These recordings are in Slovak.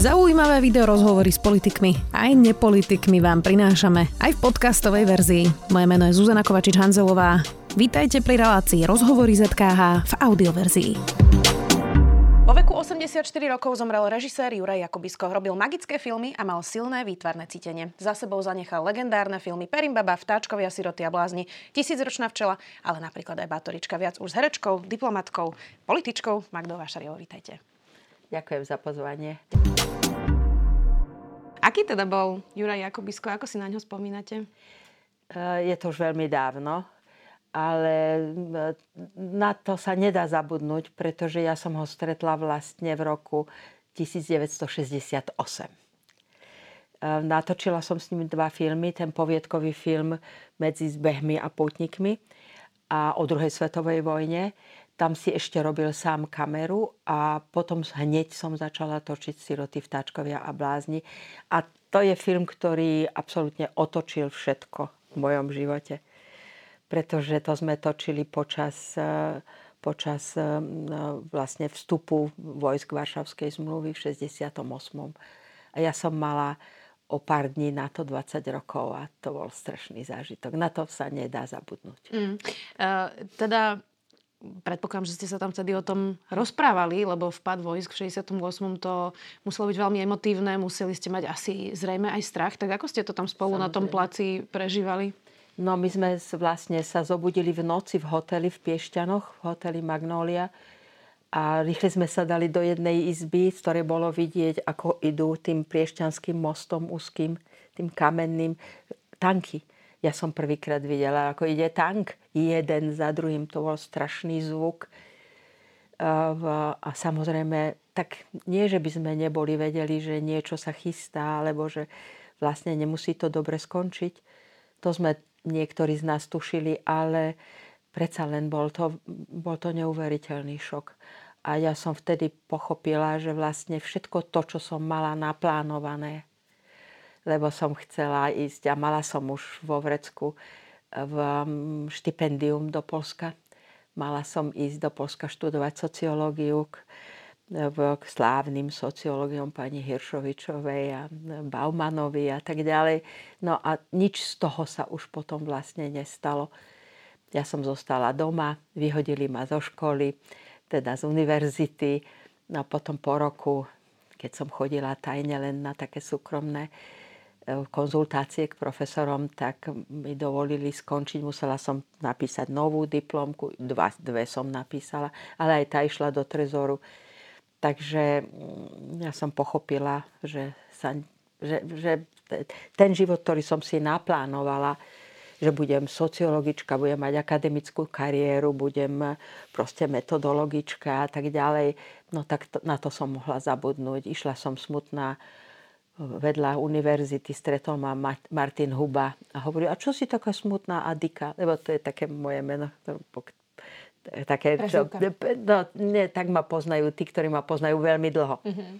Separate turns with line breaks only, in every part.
Zaujímavé video rozhovory s politikmi aj nepolitikmi vám prinášame aj v podcastovej verzii. Moje meno je Zuzana Kovačič-Hanzelová. Vítajte pri relácii Rozhovory ZKH v audioverzii. Vo veku 84 rokov zomrel režisér Juraj Jakubisko. Robil magické filmy a mal silné výtvarné cítenie. Za sebou zanechal legendárne filmy Perimbaba, Vtáčkovia, Siroty a blázni, Tisícročná včela, ale napríklad aj Bátorička viac už s herečkou, diplomatkou, političkou Magdou Vašariovou. Vítajte.
Ďakujem za pozvanie.
Aký teda bol Juraj Jakubisko? Ako si na ňo spomínate?
Eh, je to už veľmi dávno, ale eh, na to sa nedá zabudnúť, pretože ja som ho stretla vlastne v roku 1968. Eh, natočila som s ním dva filmy, ten poviedkový film Medzi zbehmi a pútnikmi a o druhej svetovej vojne tam si ešte robil sám kameru a potom hneď som začala točiť Siroty, vtáčkovia a blázni. A to je film, ktorý absolútne otočil všetko v mojom živote. Pretože to sme točili počas, e, počas e, vlastne vstupu vojsk Varšavskej zmluvy v 68. A ja som mala o pár dní na to 20 rokov a to bol strašný zážitok. Na to sa nedá zabudnúť. Mm. Uh,
teda predpokladám, že ste sa tam vtedy o tom rozprávali, lebo vpad vojsk v 68. to muselo byť veľmi emotívne, museli ste mať asi zrejme aj strach. Tak ako ste to tam spolu Samozrejme. na tom placi prežívali?
No my sme vlastne sa zobudili v noci v hoteli v Piešťanoch, v hoteli Magnolia a rýchle sme sa dali do jednej izby, z ktorej bolo vidieť, ako idú tým priešťanským mostom úzkým, tým kamenným tanky ja som prvýkrát videla, ako ide tank jeden za druhým. To bol strašný zvuk. A samozrejme, tak nie, že by sme neboli vedeli, že niečo sa chystá, alebo že vlastne nemusí to dobre skončiť. To sme niektorí z nás tušili, ale predsa len bol to, bol to neuveriteľný šok. A ja som vtedy pochopila, že vlastne všetko to, čo som mala naplánované, lebo som chcela ísť a mala som už vo Vrecku v mm, štipendium do Polska. Mala som ísť do Polska študovať sociológiu k, k slávnym sociológiom pani Hiršovičovej a Baumanovi a tak ďalej. No a nič z toho sa už potom vlastne nestalo. Ja som zostala doma, vyhodili ma zo školy, teda z univerzity. No a potom po roku, keď som chodila tajne len na také súkromné konzultácie k profesorom, tak mi dovolili skončiť. Musela som napísať novú diplomku, dva, dve som napísala, ale aj tá išla do trezoru. Takže mm, ja som pochopila, že, sa, že, že ten život, ktorý som si naplánovala, že budem sociologička, budem mať akademickú kariéru, budem proste metodologička a tak ďalej, no tak to, na to som mohla zabudnúť. Išla som smutná vedľa univerzity stretol ma Martin Huba a hovorí, a čo si taká smutná Adika? Lebo to je také moje meno. Také, čo, no, nie, tak ma poznajú tí, ktorí ma poznajú veľmi dlho. Mm-hmm.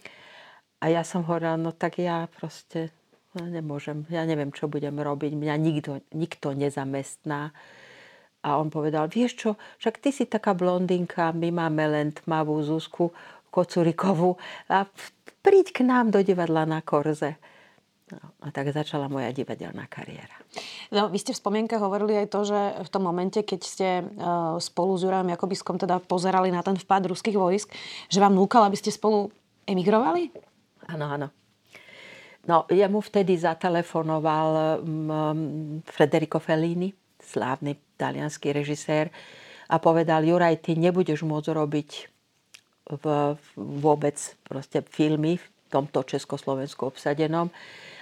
A ja som hovorila, no tak ja proste no, nemôžem, ja neviem, čo budem robiť, mňa nikto, nikto nezamestná. A on povedal, vieš čo, však ty si taká blondinka, my máme len tmavú Zuzku Kocurikovú a príď k nám do divadla na Korze. No, a tak začala moja divadelná kariéra.
No, vy ste v spomienke hovorili aj to, že v tom momente, keď ste uh, spolu s Jurajom Jakobiskom teda pozerali na ten vpad ruských vojsk, že vám núkal, aby ste spolu emigrovali?
Áno, áno. No, jemu vtedy zatelefonoval um, Federico Fellini, slávny talianský režisér, a povedal, Juraj, ty nebudeš môcť robiť v, vôbec proste filmy v tomto Československu obsadenom,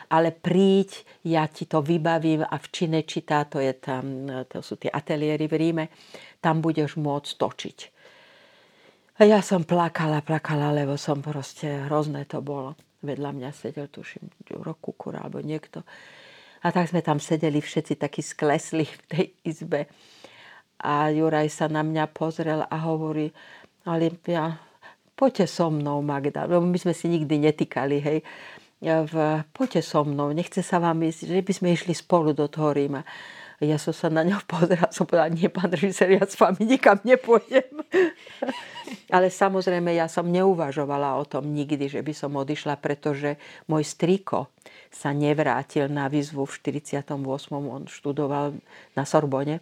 ale príď, ja ti to vybavím a v Činečita, to, je tam, to sú tie ateliéry v Ríme, tam budeš môcť točiť. A ja som plakala, plakala, lebo som proste, hrozné to bolo. Vedľa mňa sedel, tuším, Ďuro Kukur alebo niekto. A tak sme tam sedeli všetci takí sklesli v tej izbe. A Juraj sa na mňa pozrel a hovorí, ale ja poďte so mnou, Magda. Lebo my sme si nikdy netýkali, hej. V, poďte so mnou, nechce sa vám ísť, že by sme išli spolu do toho Ríma. Ja som sa na ňo pozerala, som povedala, nie, pán režisér, ja s vami nikam nepôjdem. Ale samozrejme, ja som neuvažovala o tom nikdy, že by som odišla, pretože môj striko sa nevrátil na výzvu v 48. On študoval na Sorbone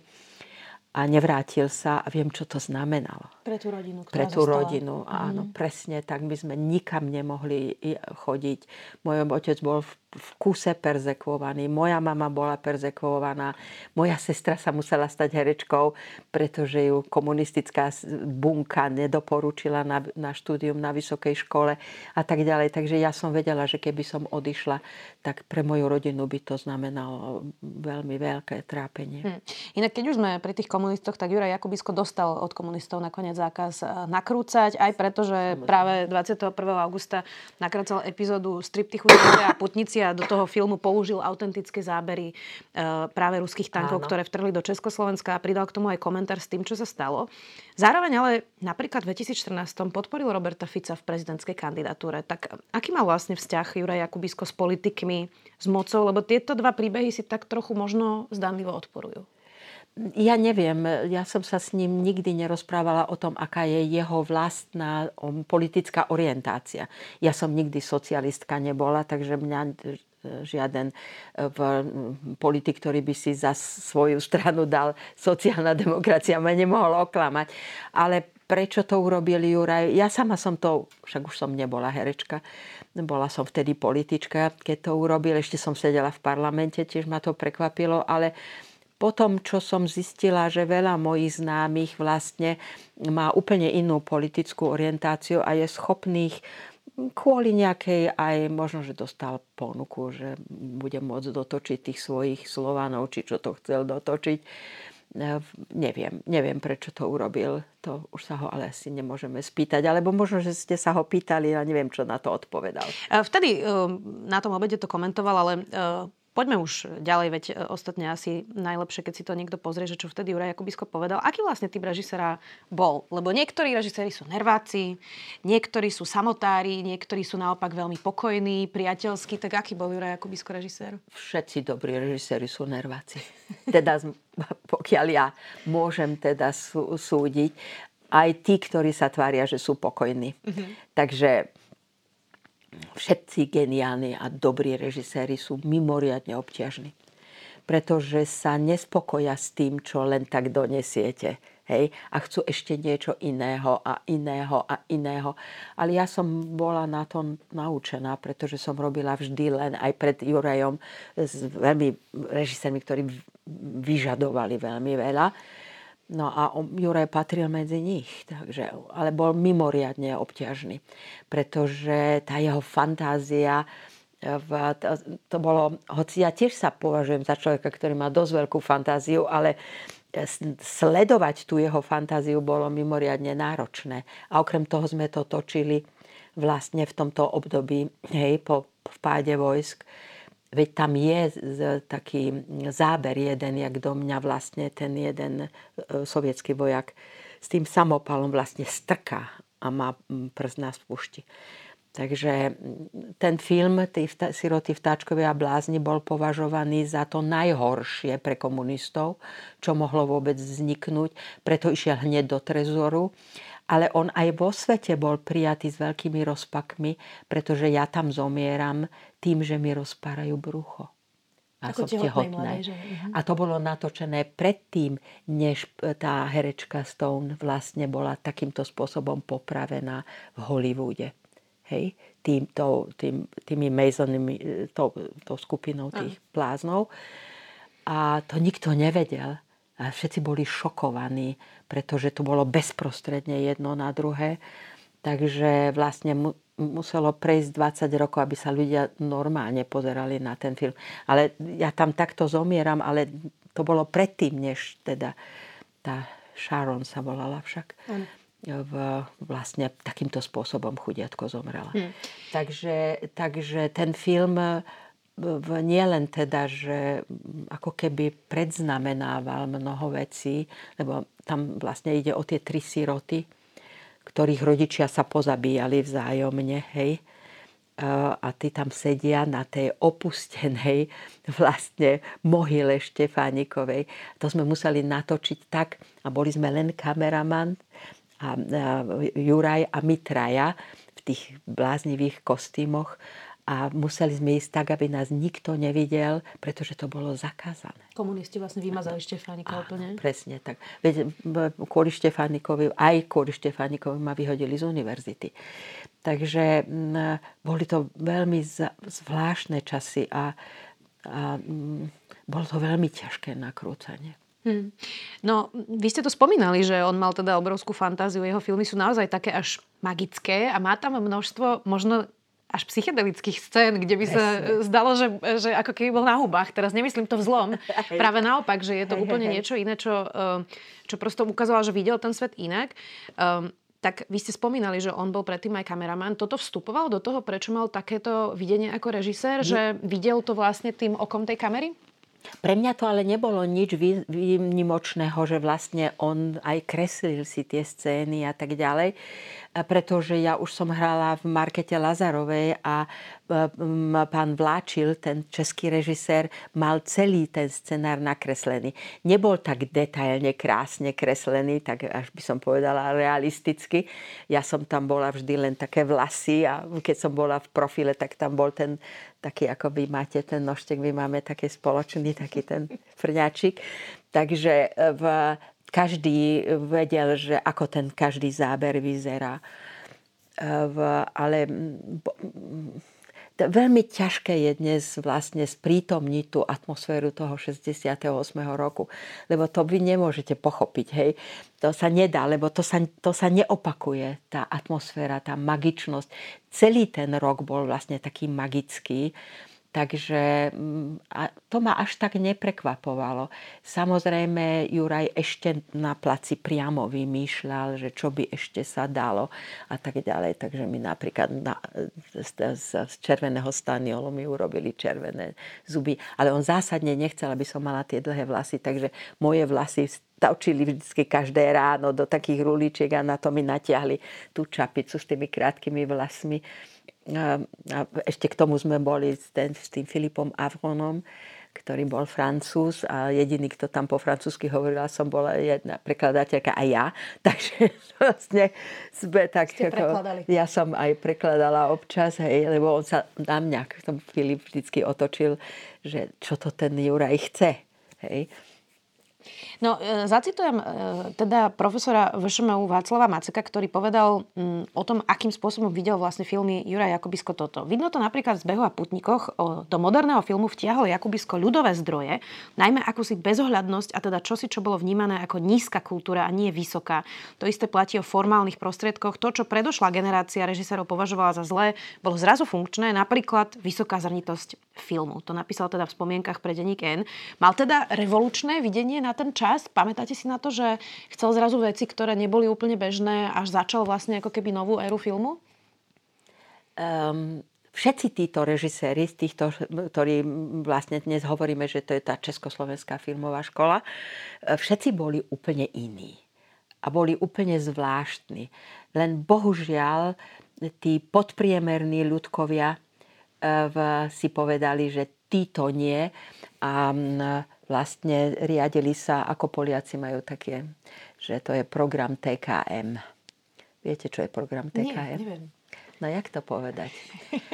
a nevrátil sa a viem, čo to znamenalo.
Pre tú rodinu,
Pre tú zostala. rodinu, áno, mm. presne tak. My sme nikam nemohli chodiť. Môj otec bol v v kuse perzekvovaní. Moja mama bola perzekvovaná. Moja sestra sa musela stať herečkou, pretože ju komunistická bunka nedoporučila na, na štúdium na vysokej škole a tak ďalej. Takže ja som vedela, že keby som odišla, tak pre moju rodinu by to znamenalo veľmi veľké trápenie. Hm.
Inak keď už sme pri tých komunistoch, tak Juraj Jakubisko dostal od komunistov nakoniec zákaz eh, nakrúcať, aj preto, že práve 21. augusta nakrúcal epizódu Striptychu a Putnici a do toho filmu použil autentické zábery e, práve ruských tankov, Áno. ktoré vtrhli do Československa a pridal k tomu aj komentár s tým, čo sa stalo. Zároveň ale napríklad v 2014 podporil Roberta Fica v prezidentskej kandidatúre. Tak aký mal vlastne vzťah Juraj Jakubisko s politikmi, s mocou? Lebo tieto dva príbehy si tak trochu možno zdanlivo odporujú.
Ja neviem, ja som sa s ním nikdy nerozprávala o tom, aká je jeho vlastná politická orientácia. Ja som nikdy socialistka nebola, takže mňa žiaden v, politik, ktorý by si za svoju stranu dal sociálna demokracia, ma nemohol oklamať. Ale prečo to urobil Juraj? Ja sama som to, však už som nebola herečka, bola som vtedy politička, keď to urobil, ešte som sedela v parlamente, tiež ma to prekvapilo, ale potom, čo som zistila, že veľa mojich známych vlastne má úplne inú politickú orientáciu a je schopných kvôli nejakej aj možno, že dostal ponuku, že bude môcť dotočiť tých svojich Slovanov, či čo to chcel dotočiť. E, neviem, neviem, prečo to urobil. To už sa ho ale asi nemôžeme spýtať. Alebo možno, že ste sa ho pýtali a neviem, čo na to odpovedal.
E, vtedy e, na tom obede to komentoval, ale Poďme už ďalej, veď e, ostatne asi najlepšie, keď si to niekto pozrie, že čo vtedy Juraj Jakubisko povedal. Aký vlastne typ režisera bol? Lebo niektorí režiséri sú nerváci, niektorí sú samotári, niektorí sú naopak veľmi pokojní, priateľskí. Tak aký bol Juraj Jakubisko režisér?
Všetci dobrí režiséri sú nerváci. Teda pokiaľ ja môžem teda súdiť, aj tí, ktorí sa tvária, že sú pokojní. Mm-hmm. Takže všetci geniálni a dobrí režiséri sú mimoriadne obťažní. Pretože sa nespokoja s tým, čo len tak donesiete. Hej? A chcú ešte niečo iného a iného a iného. Ale ja som bola na to naučená, pretože som robila vždy len aj pred Jurajom s veľmi režisérmi, ktorí vyžadovali veľmi veľa No a Juraj patril medzi nich, takže, ale bol mimoriadne obťažný, pretože tá jeho fantázia, v, to, to bolo, hoci ja tiež sa považujem za človeka, ktorý má dosť veľkú fantáziu, ale sledovať tú jeho fantáziu bolo mimoriadne náročné. A okrem toho sme to točili vlastne v tomto období, hej, po vpáde vojsk Veď tam je taký záber jeden, jak do mňa vlastne ten jeden e, sovietský vojak s tým samopalom vlastne strká a má prst na spúšti. Takže ten film, tí siroty vtáčkovi a blázni, bol považovaný za to najhoršie pre komunistov, čo mohlo vôbec vzniknúť. Preto išiel hneď do trezoru ale on aj vo svete bol prijatý s veľkými rozpakmi, pretože ja tam zomieram tým, že mi rozpárajú brucho.
A Ako som tehotná.
Mhm. A to bolo natočené predtým, než tá herečka Stone vlastne bola takýmto spôsobom popravená v Hollywoode. Hej? Tým, to, tým, tými Masonmi, to, to skupinou tých Aha. bláznov. A to nikto nevedel. A všetci boli šokovaní, pretože to bolo bezprostredne jedno na druhé. Takže vlastne mu, muselo prejsť 20 rokov, aby sa ľudia normálne pozerali na ten film. Ale ja tam takto zomieram, ale to bolo predtým, než teda tá Sharon sa volala však. V, vlastne takýmto spôsobom chudiatko zomrela. Hmm. Takže, takže ten film nie len teda, že ako keby predznamenával mnoho vecí, lebo tam vlastne ide o tie tri siroty, ktorých rodičia sa pozabíjali vzájomne, hej. a tí tam sedia na tej opustenej vlastne mohyle Štefánikovej. To sme museli natočiť tak a boli sme len kameraman a, a Juraj a Mitraja v tých bláznivých kostýmoch a museli sme ísť tak, aby nás nikto nevidel, pretože to bolo zakázané.
Komunisti vlastne vymazali Štefánika úplne.
Presne tak. Veď kvôli Štefánikovi, aj kvôli Štefánikovi ma vyhodili z univerzity. Takže boli to veľmi zvláštne časy a, a bolo to veľmi ťažké nakrúcanie. Hmm.
No, vy ste to spomínali, že on mal teda obrovskú fantáziu. Jeho filmy sú naozaj také až magické a má tam množstvo možno až psychedelických scén, kde by sa Presne. zdalo, že, že ako keby bol na hubách. Teraz nemyslím to vzlom. Práve naopak, že je to úplne niečo iné, čo, eh, čo prosto ukázalo, že videl ten svet inak. Um, tak vy ste spomínali, že on bol predtým aj kameraman. Toto vstupoval do toho, prečo mal takéto videnie ako režisér, že videl to vlastne tým okom tej kamery?
Pre mňa to ale nebolo nič výnimočného, že vlastne on aj kreslil si tie scény a tak ďalej pretože ja už som hrala v Markete Lazarovej a e, pán Vláčil, ten český režisér, mal celý ten scenár nakreslený. Nebol tak detailne, krásne kreslený, tak až by som povedala realisticky. Ja som tam bola vždy len také vlasy a keď som bola v profile, tak tam bol ten taký, ako vy máte ten nožtek, my máme taký spoločný, taký ten frňačik. Takže v každý vedel, že ako ten každý záber vyzerá. Ale veľmi ťažké je dnes vlastne sprítomniť tú atmosféru toho 68. roku, lebo to vy nemôžete pochopiť, hej. To sa nedá, lebo to sa, to sa neopakuje, tá atmosféra, tá magičnosť. Celý ten rok bol vlastne taký magický. Takže mm, a to ma až tak neprekvapovalo. Samozrejme, Juraj ešte na placi priamo vymýšľal, že čo by ešte sa dalo a tak ďalej. Takže mi napríklad na, z, z, z červeného staniolu mi urobili červené zuby. Ale on zásadne nechcel, aby som mala tie dlhé vlasy, takže moje vlasy točili vždy každé ráno do takých ruličiek a na to mi natiahli tú čapicu s tými krátkými vlasmi a, a ešte k tomu sme boli s, ten, s tým Filipom Avronom, ktorý bol francúz a jediný, kto tam po francúzsky hovorila, som bola jedna prekladateľka a ja. Takže vlastne sme tak...
ako,
ja som aj prekladala občas, hej, lebo on sa na mňa, Filip vždycky otočil, že čo to ten Juraj chce. Hej.
No, e, zacitujem e, teda profesora VŠMU Václava Maceka, ktorý povedal mm, o tom, akým spôsobom videl vlastne filmy Jura Jakubisko toto. Vidno to napríklad v Zbehu a putníkoch. Do moderného filmu vtiahol Jakubisko ľudové zdroje, najmä akúsi bezohľadnosť a teda čosi, čo bolo vnímané ako nízka kultúra a nie vysoká. To isté platí o formálnych prostriedkoch. To, čo predošla generácia režisérov považovala za zlé, bolo zrazu funkčné, napríklad vysoká zrnitosť filmu. To napísal teda v spomienkach pre denník N. Mal teda revolučné videnie na ten čas. Pamätáte si na to, že chcel zrazu veci, ktoré neboli úplne bežné, až začal vlastne ako keby novú éru filmu?
Um, všetci títo režiséri, z týchto, ktorí vlastne dnes hovoríme, že to je tá Československá filmová škola, všetci boli úplne iní. A boli úplne zvláštni. Len bohužiaľ tí podpriemerní ľudkovia v, si povedali, že títo nie. A vlastne riadili sa, ako Poliaci majú také, že to je program TKM. Viete, čo je program TKM?
Nie, neviem.
No jak to povedať?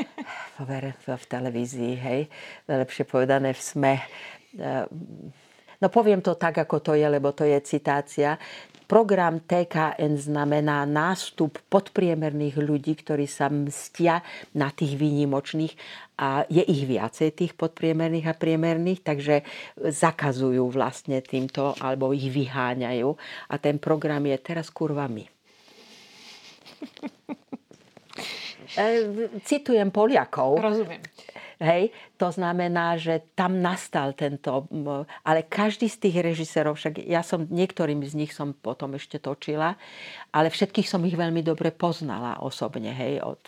v televízii, hej. Lepšie povedané v SME. No poviem to tak, ako to je, lebo to je citácia. Program TKN znamená nástup podpriemerných ľudí, ktorí sa mstia na tých výnimočných a je ich viacej tých podpriemerných a priemerných, takže zakazujú vlastne týmto alebo ich vyháňajú a ten program je teraz kurvami. E, citujem Poliakov.
Rozumiem.
Hej, to znamená, že tam nastal tento, ale každý z tých režisérov, však ja som, niektorým z nich som potom ešte točila, ale všetkých som ich veľmi dobre poznala osobne, hej, od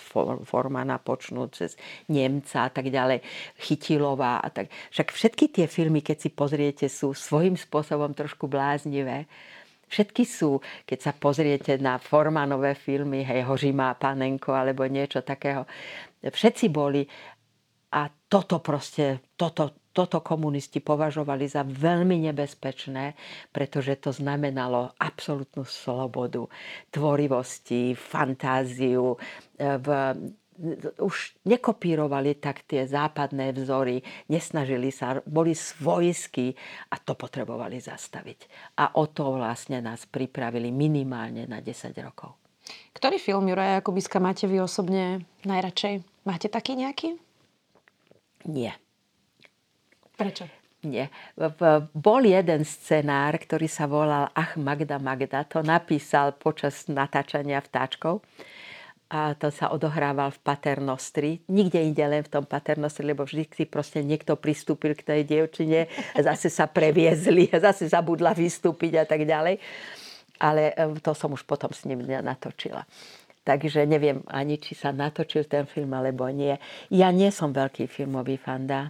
Formana počnúť cez Nemca a tak ďalej, Chytilová a tak. Však všetky tie filmy, keď si pozriete, sú svojím spôsobom trošku bláznivé. Všetky sú, keď sa pozriete na Formanové filmy, hej, Hožima Panenko alebo niečo takého, všetci boli a toto proste, toto, toto komunisti považovali za veľmi nebezpečné, pretože to znamenalo absolútnu slobodu, tvorivosti, fantáziu. E, v, už nekopírovali tak tie západné vzory, nesnažili sa, boli svojskí a to potrebovali zastaviť. A o to vlastne nás pripravili minimálne na 10 rokov.
Ktorý film Juraja Jakubiska máte vy osobne najradšej? Máte taký nejaký?
Nie.
Prečo?
Nie. Bol jeden scenár, ktorý sa volal Ach Magda Magda. To napísal počas natáčania vtáčkov. A to sa odohrával v Paternostri. Nikde inde len v tom Paternostri, lebo vždy si proste niekto pristúpil k tej dievčine, zase sa previezli, zase zabudla vystúpiť a tak ďalej. Ale e, to som už potom s ním natočila. Takže neviem ani, či sa natočil ten film, alebo nie. Ja nie som veľký filmový fanda.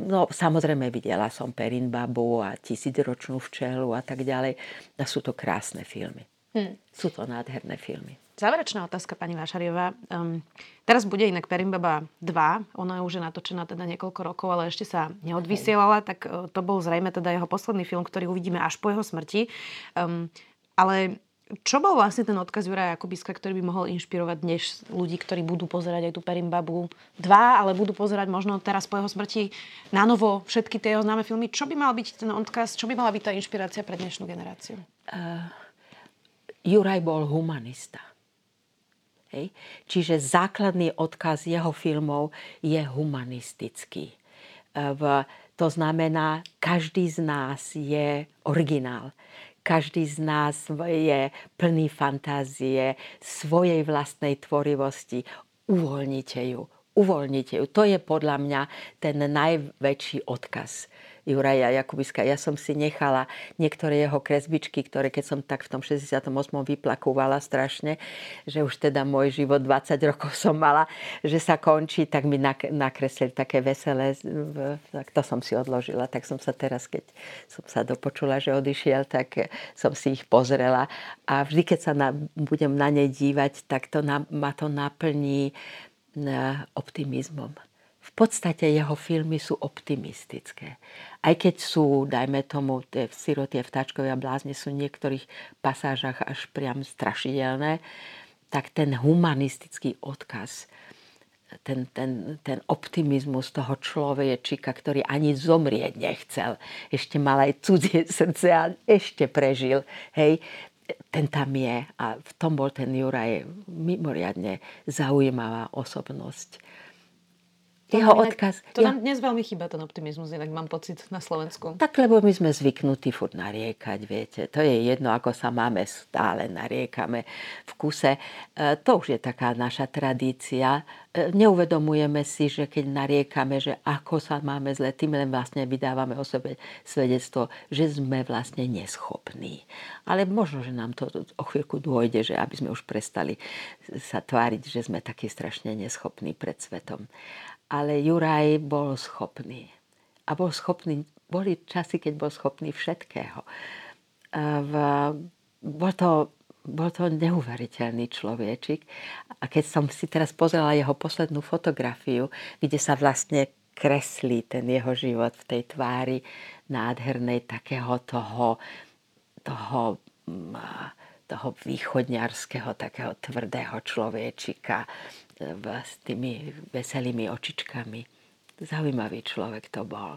No, samozrejme videla som Perin Babu a Tisícročnú včelu a tak ďalej. A sú to krásne filmy. Hmm. Sú to nádherné filmy.
Záverečná otázka, pani Vášariová. Um, teraz bude inak Perimbaba 2. Ona je už natočená teda niekoľko rokov, ale ešte sa neodvysielala, tak uh, to bol zrejme teda jeho posledný film, ktorý uvidíme až po jeho smrti. Um, ale čo bol vlastne ten odkaz Juraja Jakubiska, ktorý by mohol inšpirovať dnes ľudí, ktorí budú pozerať aj tú Perimbabu 2, ale budú pozerať možno teraz po jeho smrti na novo všetky tie jeho známe filmy. Čo by mal byť ten odkaz, čo by mala byť tá inšpirácia pre dnešnú generáciu? Uh,
Juraj bol humanista. Hej? Čiže základný odkaz jeho filmov je humanistický. Uh, v, to znamená, každý z nás je originál každý z nás je plný fantázie, svojej vlastnej tvorivosti. Uvoľnite ju. Uvoľnite ju. To je podľa mňa ten najväčší odkaz Juraja Jakubiska. Ja som si nechala niektoré jeho kresbičky, ktoré keď som tak v tom 68. vyplakúvala strašne, že už teda môj život 20 rokov som mala, že sa končí, tak mi nakreslili také veselé, tak to som si odložila. Tak som sa teraz, keď som sa dopočula, že odišiel, tak som si ich pozrela. A vždy, keď sa na, budem na ne dívať, tak to na, ma to naplní optimizmom v podstate jeho filmy sú optimistické. Aj keď sú, dajme tomu, tie sirotie vtáčkovia blázne sú v niektorých pasážach až priam strašidelné, tak ten humanistický odkaz, ten, ten, ten optimizmus toho človečika, ktorý ani zomrieť nechcel, ešte mal aj cudzie srdce a ešte prežil, hej, ten tam je a v tom bol ten Juraj mimoriadne zaujímavá osobnosť.
To jeho inak, odkaz. To ja... nám dnes veľmi chýba, ten optimizmus, inak mám pocit na Slovensku.
Tak, lebo my sme zvyknutí furt nariekať, viete. To je jedno, ako sa máme stále nariekame v kuse. E, to už je taká naša tradícia. E, neuvedomujeme si, že keď nariekame, že ako sa máme zle, tým len vlastne vydávame o sebe svedectvo, že sme vlastne neschopní. Ale možno, že nám to o chvíľku dôjde, že aby sme už prestali sa tváriť, že sme takí strašne neschopní pred svetom ale Juraj bol schopný. A bol schopný, boli časy, keď bol schopný všetkého. V, bol, to, bol to neuveriteľný človečik. A keď som si teraz pozrela jeho poslednú fotografiu, kde sa vlastne kreslí ten jeho život v tej tvári nádhernej takého toho, toho, toho východňarského, takého tvrdého človečika, s tými veselými očičkami. Zaujímavý človek to bol.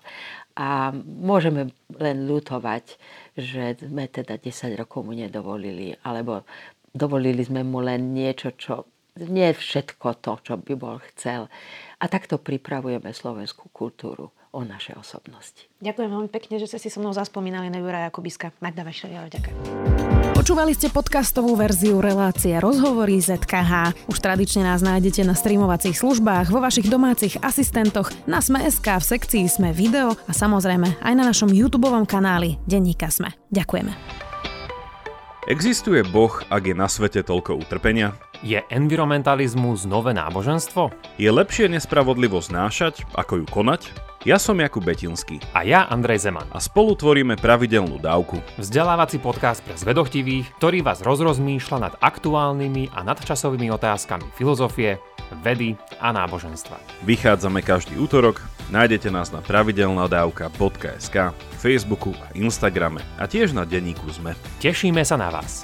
A môžeme len lutovať, že sme teda 10 rokov mu nedovolili, alebo dovolili sme mu len niečo, čo nie všetko to, čo by bol chcel. A takto pripravujeme slovenskú kultúru o naše osobnosti.
Ďakujem veľmi pekne, že ste si so mnou zaspomínali na Juraja Jakubiska. Magda Vašeriava, ďakujem. Počúvali ste podcastovú verziu relácie Rozhovory ZKH. Už tradične nás nájdete na streamovacích službách, vo vašich domácich asistentoch, na Sme.sk, v sekcii Sme video a samozrejme aj na našom YouTube kanáli Denníka Sme. Ďakujeme.
Existuje Boh, ak je na svete toľko utrpenia?
Je environmentalizmus nové náboženstvo?
Je lepšie nespravodlivosť znášať, ako ju konať? Ja som Jakub Betinský
A ja Andrej Zeman.
a spolu tvoríme pravidelnú dávku.
Vzdelávací podcast pre zvedochtivých, ktorý vás rozrozmýšľa nad aktuálnymi a nadčasovými otázkami filozofie, vedy a náboženstva.
Vychádzame každý útorok, nájdete nás na pravidelnadavka.sk, Facebooku a Instagrame a tiež na denníku ZME.
Tešíme sa na vás.